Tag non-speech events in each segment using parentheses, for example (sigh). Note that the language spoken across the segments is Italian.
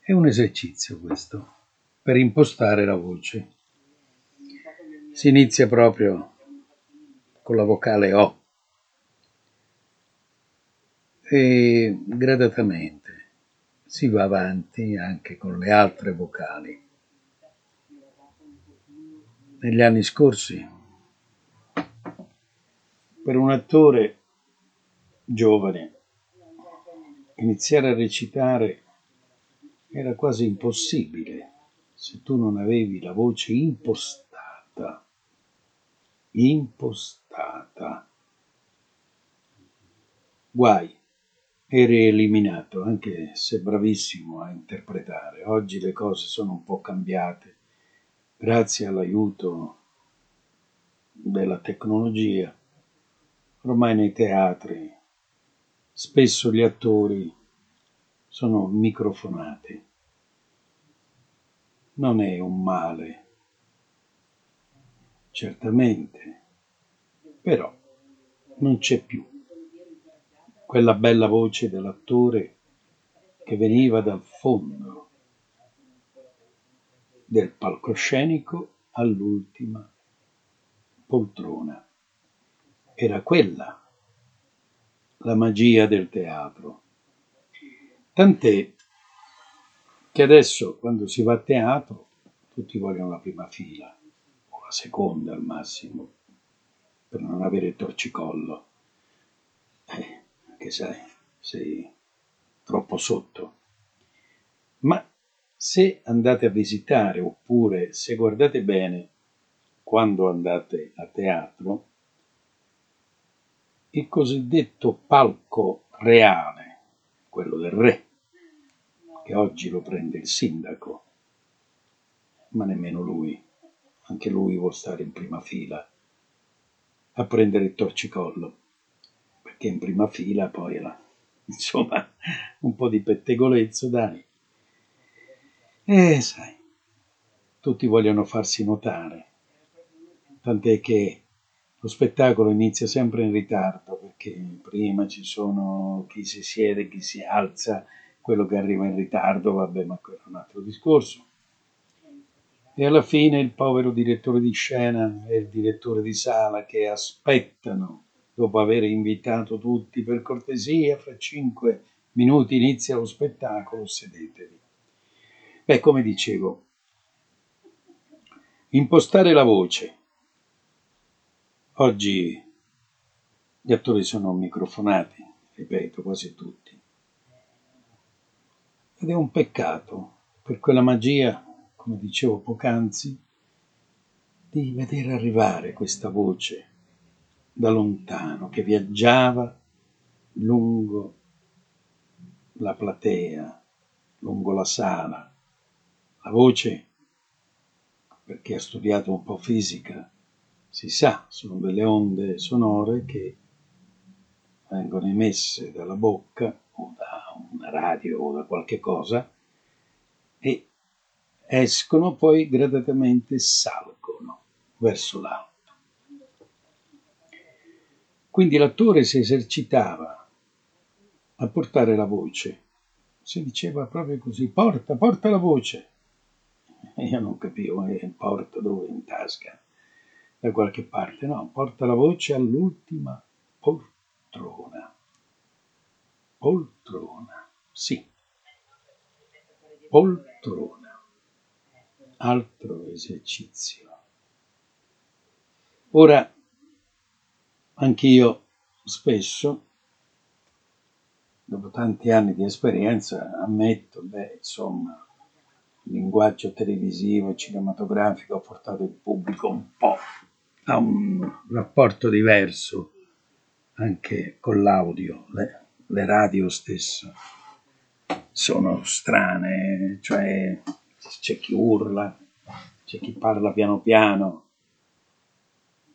È un esercizio questo per impostare la voce. Si inizia proprio con la vocale O e gradatamente si va avanti anche con le altre vocali. Negli anni scorsi, per un attore giovane, iniziare a recitare era quasi impossibile se tu non avevi la voce impostata. Impostata. Guai, eri eliminato, anche se bravissimo a interpretare. Oggi le cose sono un po' cambiate, grazie all'aiuto della tecnologia. Ormai nei teatri spesso gli attori sono microfonati. Non è un male, certamente, però non c'è più quella bella voce dell'attore che veniva dal fondo del palcoscenico all'ultima poltrona. Era quella la magia del teatro. Tant'è che adesso quando si va a teatro tutti vogliono la prima fila o la seconda al massimo per non avere torcicollo. Eh, che sai, sei troppo sotto. Ma se andate a visitare oppure se guardate bene quando andate a teatro, il cosiddetto palco reale, quello del re, che oggi lo prende il sindaco, ma nemmeno lui, anche lui vuol stare in prima fila a prendere il torcicollo che in prima fila poi era, (laughs) insomma, un po' di pettegolezzo, dai. E sai, tutti vogliono farsi notare, tant'è che lo spettacolo inizia sempre in ritardo perché prima ci sono chi si siede, chi si alza, quello che arriva in ritardo, vabbè, ma quello è un altro discorso. E alla fine il povero direttore di scena e il direttore di sala che aspettano dopo aver invitato tutti, per cortesia, fra cinque minuti inizia lo spettacolo, sedetevi. Beh, come dicevo, impostare la voce. Oggi gli attori sono microfonati, ripeto, quasi tutti. Ed è un peccato per quella magia, come dicevo poc'anzi, di vedere arrivare questa voce da lontano, che viaggiava lungo la platea, lungo la sala. La voce, per chi ha studiato un po' fisica, si sa, sono delle onde sonore che vengono emesse dalla bocca o da una radio o da qualche cosa e escono poi gradatamente salgono verso l'alto. Quindi l'attore si esercitava a portare la voce. Si diceva proprio così, porta, porta la voce. E (laughs) io non capivo, eh, porta dove? In tasca, da qualche parte. No, porta la voce all'ultima poltrona. Poltrona, sì. Poltrona. Altro esercizio. Ora, Anch'io spesso, dopo tanti anni di esperienza, ammetto, beh, insomma, linguaggio televisivo e cinematografico ha portato il pubblico un po' a un rapporto diverso anche con l'audio, le, le radio stesso sono strane, cioè c'è chi urla, c'è chi parla piano piano,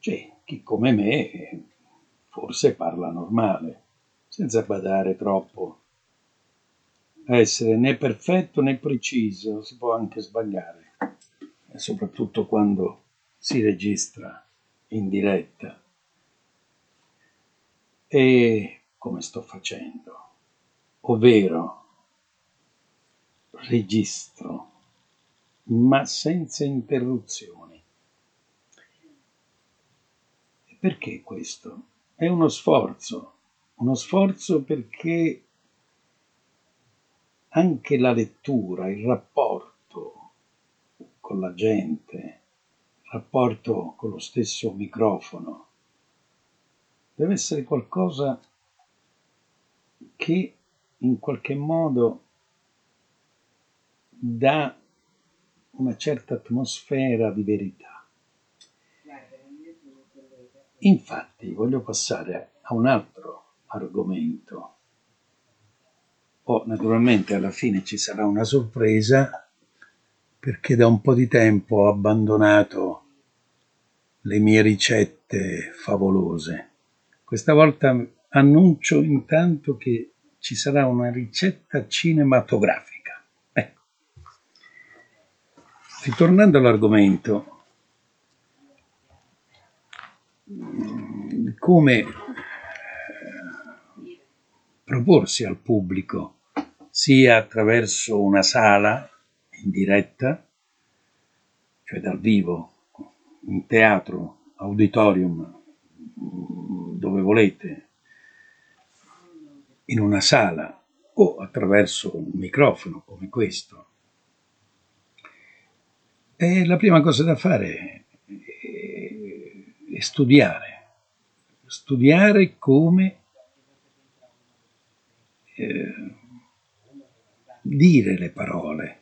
c'è chi come me forse parla normale, senza badare troppo. A essere né perfetto né preciso, si può anche sbagliare, soprattutto quando si registra in diretta. E come sto facendo, ovvero registro, ma senza interruzioni. Perché questo? È uno sforzo, uno sforzo perché anche la lettura, il rapporto con la gente, rapporto con lo stesso microfono, deve essere qualcosa che in qualche modo dà una certa atmosfera di verità. Infatti voglio passare a un altro argomento Oh, naturalmente alla fine ci sarà una sorpresa perché da un po' di tempo ho abbandonato le mie ricette favolose. Questa volta annuncio intanto che ci sarà una ricetta cinematografica. Ecco. Ritornando all'argomento, come proporsi al pubblico sia attraverso una sala in diretta, cioè dal vivo, in teatro, auditorium, dove volete, in una sala o attraverso un microfono come questo. E la prima cosa da fare è studiare, studiare come eh, dire le parole,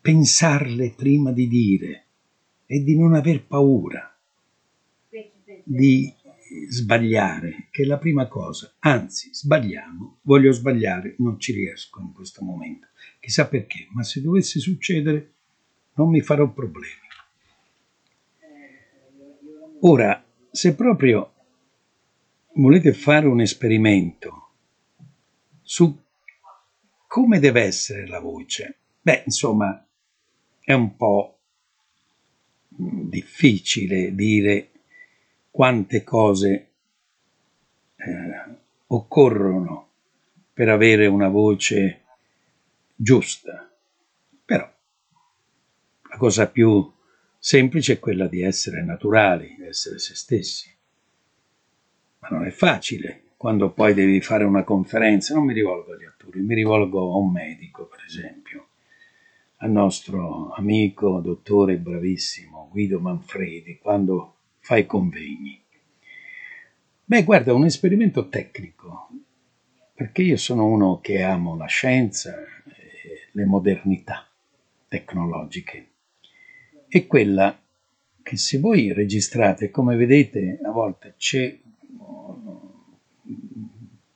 pensarle prima di dire e di non aver paura di sbagliare, che è la prima cosa. Anzi, sbagliamo, voglio sbagliare, non ci riesco in questo momento. Chissà perché, ma se dovesse succedere non mi farò problemi. Ora, se proprio volete fare un esperimento su come deve essere la voce? Beh, insomma, è un po' difficile dire quante cose eh, occorrono per avere una voce giusta, però la cosa più semplice è quella di essere naturali, di essere se stessi. Ma non è facile quando poi devi fare una conferenza, non mi rivolgo agli attori, mi rivolgo a un medico, per esempio, al nostro amico, dottore bravissimo Guido Manfredi, quando fa i convegni. Beh, guarda, un esperimento tecnico, perché io sono uno che amo la scienza e le modernità tecnologiche. E quella che se voi registrate, come vedete, a volte c'è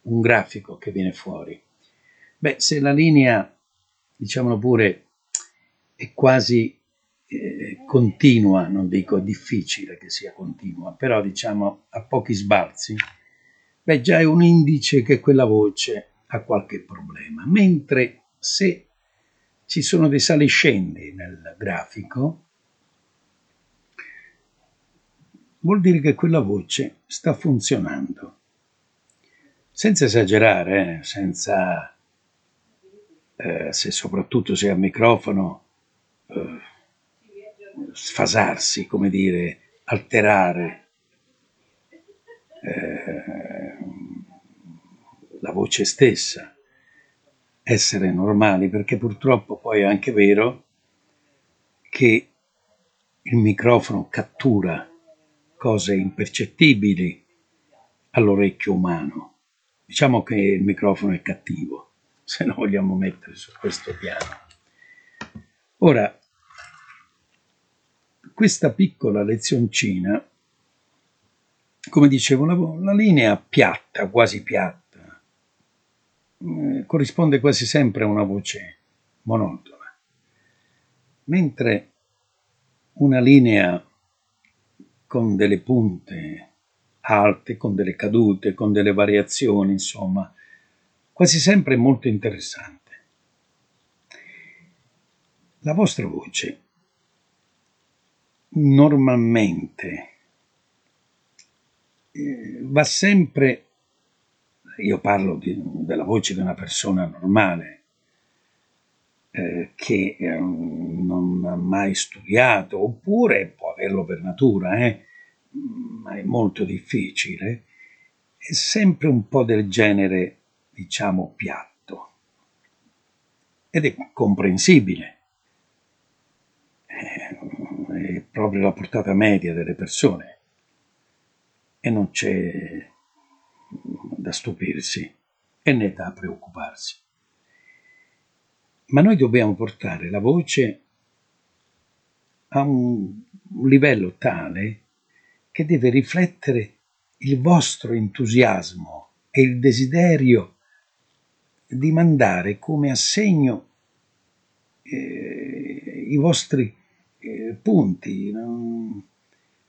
un grafico che viene fuori. Beh, se la linea, diciamolo pure, è quasi eh, continua, non dico difficile che sia continua, però diciamo a pochi sbalzi, beh, già è un indice che quella voce ha qualche problema. Mentre se ci sono dei saliscendi nel grafico, vuol dire che quella voce sta funzionando senza esagerare, eh, senza, eh, se soprattutto se a microfono, eh, sfasarsi, come dire, alterare eh, la voce stessa, essere normali, perché purtroppo poi è anche vero che il microfono cattura cose impercettibili all'orecchio umano Diciamo che il microfono è cattivo, (laughs) se lo vogliamo mettere su questo piano. Ora, questa piccola lezioncina, come dicevo, la, la linea piatta, quasi piatta, eh, corrisponde quasi sempre a una voce monotona, mentre una linea con delle punte alte, con delle cadute, con delle variazioni, insomma, quasi sempre molto interessante. La vostra voce normalmente eh, va sempre, io parlo di, della voce di una persona normale, eh, che eh, non ha mai studiato, oppure può averlo per natura, eh, ma è molto difficile, è sempre un po' del genere, diciamo, piatto. Ed è comprensibile. Proprio la portata media delle persone e non c'è da stupirsi e né da preoccuparsi. Ma noi dobbiamo portare la voce a un livello tale che deve riflettere il vostro entusiasmo e il desiderio di mandare come assegno eh, i vostri punti,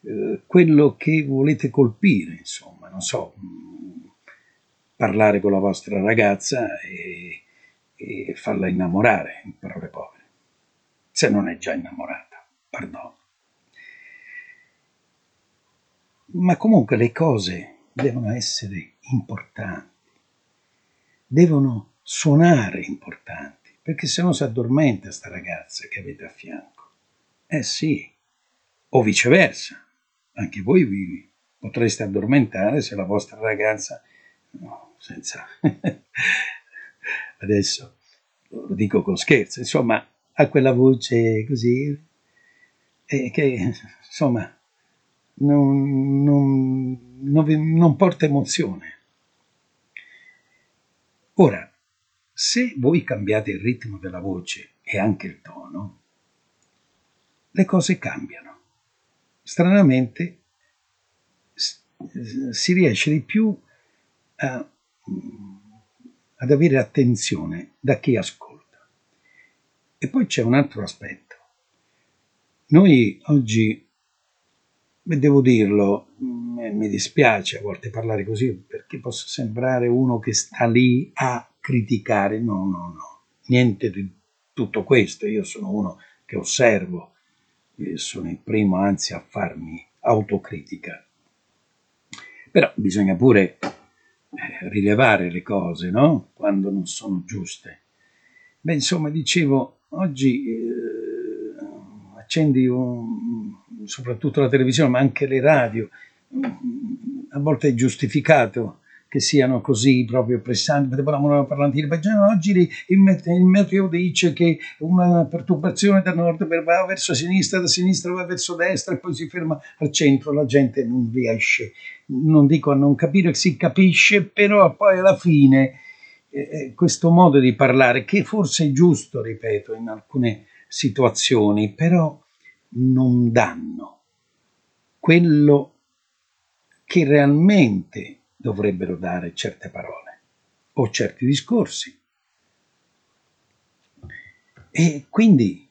eh, quello che volete colpire, insomma, non so, parlare con la vostra ragazza e, e farla innamorare, in parole povere, se non è già innamorata, perdono. ma comunque le cose devono essere importanti, devono suonare importanti, perché se no si addormenta sta ragazza che avete a fianco. Eh sì, o viceversa, anche voi vi potreste addormentare se la vostra ragazza, no, senza, (laughs) adesso lo dico con scherzo, insomma, ha quella voce così, eh, che insomma non, non, non, non porta emozione. Ora, se voi cambiate il ritmo della voce e anche il tono, le cose cambiano. Stranamente si riesce di più a, ad avere attenzione da chi ascolta. E poi c'è un altro aspetto. Noi oggi devo dirlo, mi dispiace a volte parlare così perché posso sembrare uno che sta lì a criticare. No, no, no, niente di tutto questo. Io sono uno che osservo, sono il primo anzi a farmi autocritica. Però bisogna pure eh, rilevare le cose, no? Quando non sono giuste. Beh, insomma, dicevo, oggi eh, accendi un, soprattutto la televisione, ma anche le radio, a volte è giustificato che siano così proprio pressanti, parlavano parlantini, oggi il, meteo dice che una perturbazione da nord va verso sinistra, da sinistra va verso destra e poi si ferma al centro, la gente non riesce, non dico a non capire, si capisce, però poi alla fine eh, eh questo modo di parlare, che forse è giusto, ripeto, in alcune situazioni, però non danno. Quello che realmente dovrebbero dare certe parole o certi discorsi. E quindi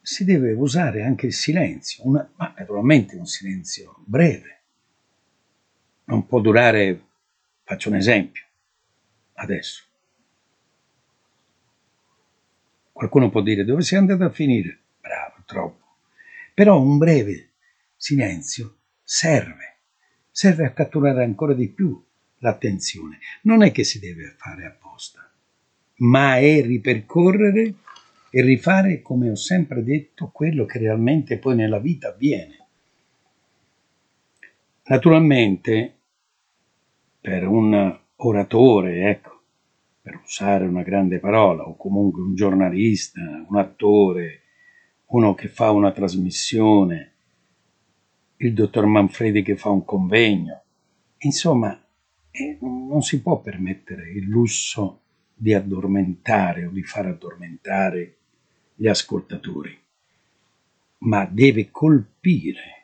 si deve usare anche il silenzio, una, ma naturalmente un silenzio breve. Non può durare, faccio un esempio, adesso. Qualcuno può dire dove sei andato a finire? Bravo, troppo. Però un breve silenzio serve, serve a catturare ancora di più l'attenzione. Non è che si deve fare apposta, ma è ripercorrere e rifare, come ho sempre detto, quello che realmente poi nella vita avviene. Naturalmente, per un oratore, ecco, per usare una grande parola, o comunque un giornalista, un attore, uno che fa una trasmissione, il dottor Manfredi che fa un convegno. Insomma, eh, non si può permettere il lusso di addormentare o di far addormentare gli ascoltatori, ma deve colpire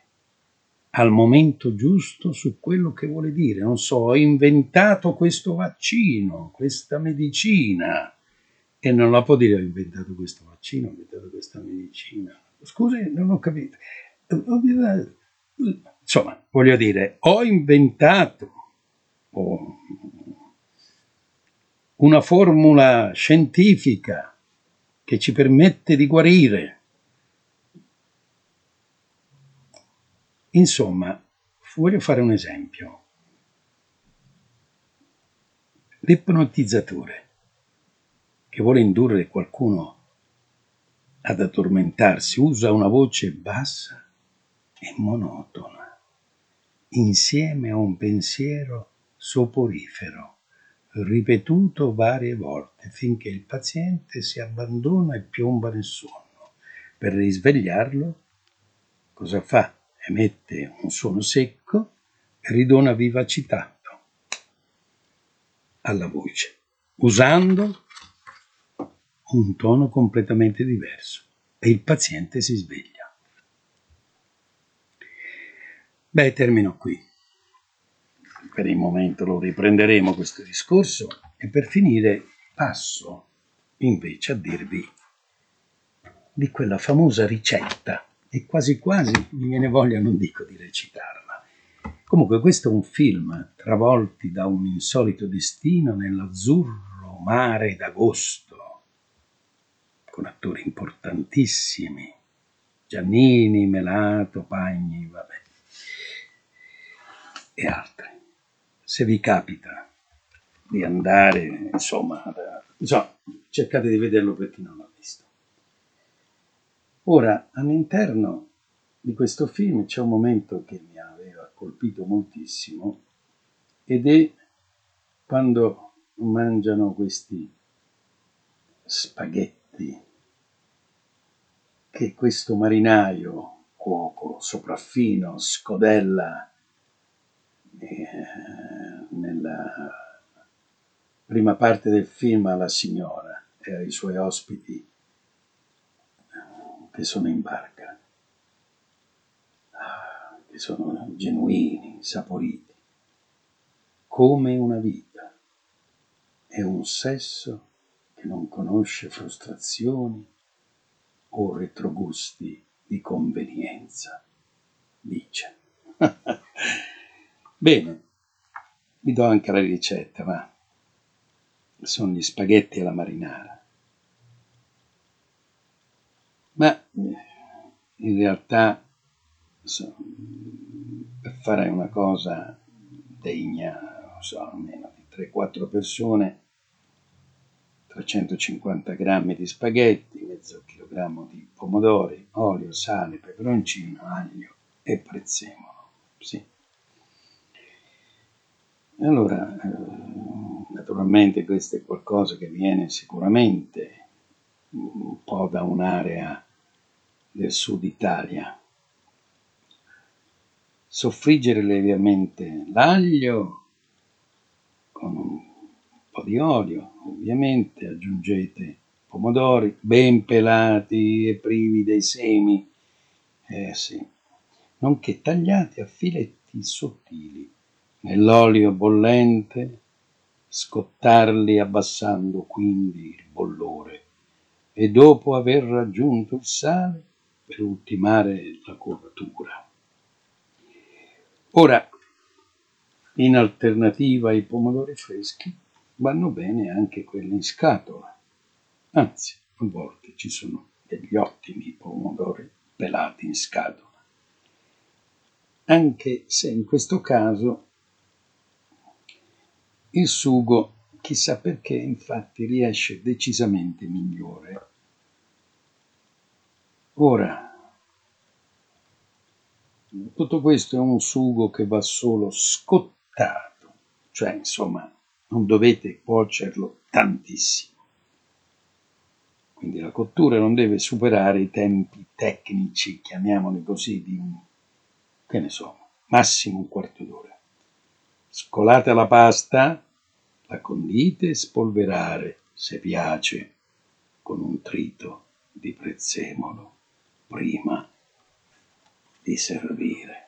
al momento giusto su quello che vuole dire. Non so, ho inventato questo vaccino, questa medicina, e non la può dire ho inventato questo vaccino, ho inventato questa medicina. Scusi, non ho capito. Insomma, voglio dire, ho inventato una formula scientifica che ci permette di guarire Insomma, voglio fare un esempio. L'ipnotizzatore che vuole indurre qualcuno ad addormentarsi usa una voce bassa e monotona, insieme a un pensiero soporifero, ripetuto varie volte finché il paziente si abbandona e piomba nel sonno. Per risvegliarlo, cosa fa? emette un suono secco e ridona vivacità alla voce, usando un tono completamente diverso e il paziente si sveglia. Beh, termino qui. Per il momento lo riprenderemo questo discorso e per finire passo invece a dirvi di quella famosa ricetta e quasi quasi mi viene voglia, non dico di recitarla. Comunque questo è un film travolti da un insolito destino nell'azzurro mare d'agosto, con attori importantissimi, Giannini, Melato, Pagni, vabbè, e altri. Se vi capita di andare, insomma, insomma cercate di vederlo per chi non l'ha visto. Ora, all'interno di questo film c'è un momento che mi aveva colpito moltissimo ed è quando mangiano questi spaghetti che questo marinaio, cuoco, sopraffino, scodella prima parte del film alla signora e ai suoi ospiti che sono in barca, ah, che sono genuini, saporiti, come una vita. È un sesso che non conosce frustrazioni o retrogusti di convenienza, dice. (laughs) Bene, vi do anche la ricetta, ma sono gli spaghetti alla marinara. Ma in realtà per fare una cosa degna, non so, almeno di 3-4 persone, 350 grammi di spaghetti, mezzo chilogrammo di pomodori, olio, sale, peperoncino, aglio e prezzemolo. Sì. Allora, eh, naturalmente questo è qualcosa che viene sicuramente un po' da un'area del sud Italia. Soffriggere lievemente l'aglio con un po' di olio, ovviamente aggiungete pomodori ben pelati e privi dei semi, eh sì, nonché tagliati a filetti sottili nell'olio bollente, scottarli abbassando quindi il bollore e dopo aver raggiunto il sale per ultimare la cottura. Ora, in alternativa ai pomodori freschi, vanno bene anche quelli in scatola. Anzi, a volte ci sono degli ottimi pomodori pelati in scatola. Anche se in questo caso il sugo, chissà perché, infatti riesce decisamente migliore Ora, tutto questo è un sugo che va solo scottato, cioè insomma non dovete cuocerlo tantissimo. Quindi la cottura non deve superare i tempi tecnici, chiamiamoli così, di un, che ne so, massimo un quarto d'ora. Scolate la pasta, la condite e spolverare, se piace, con un trito di prezzemolo prima di servire.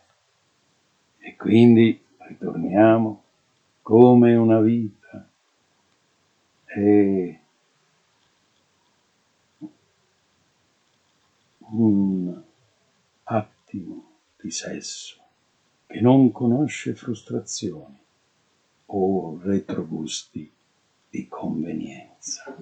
E quindi ritorniamo come una vita e un attimo di sesso che non conosce frustrazioni o retrogusti di convenienza.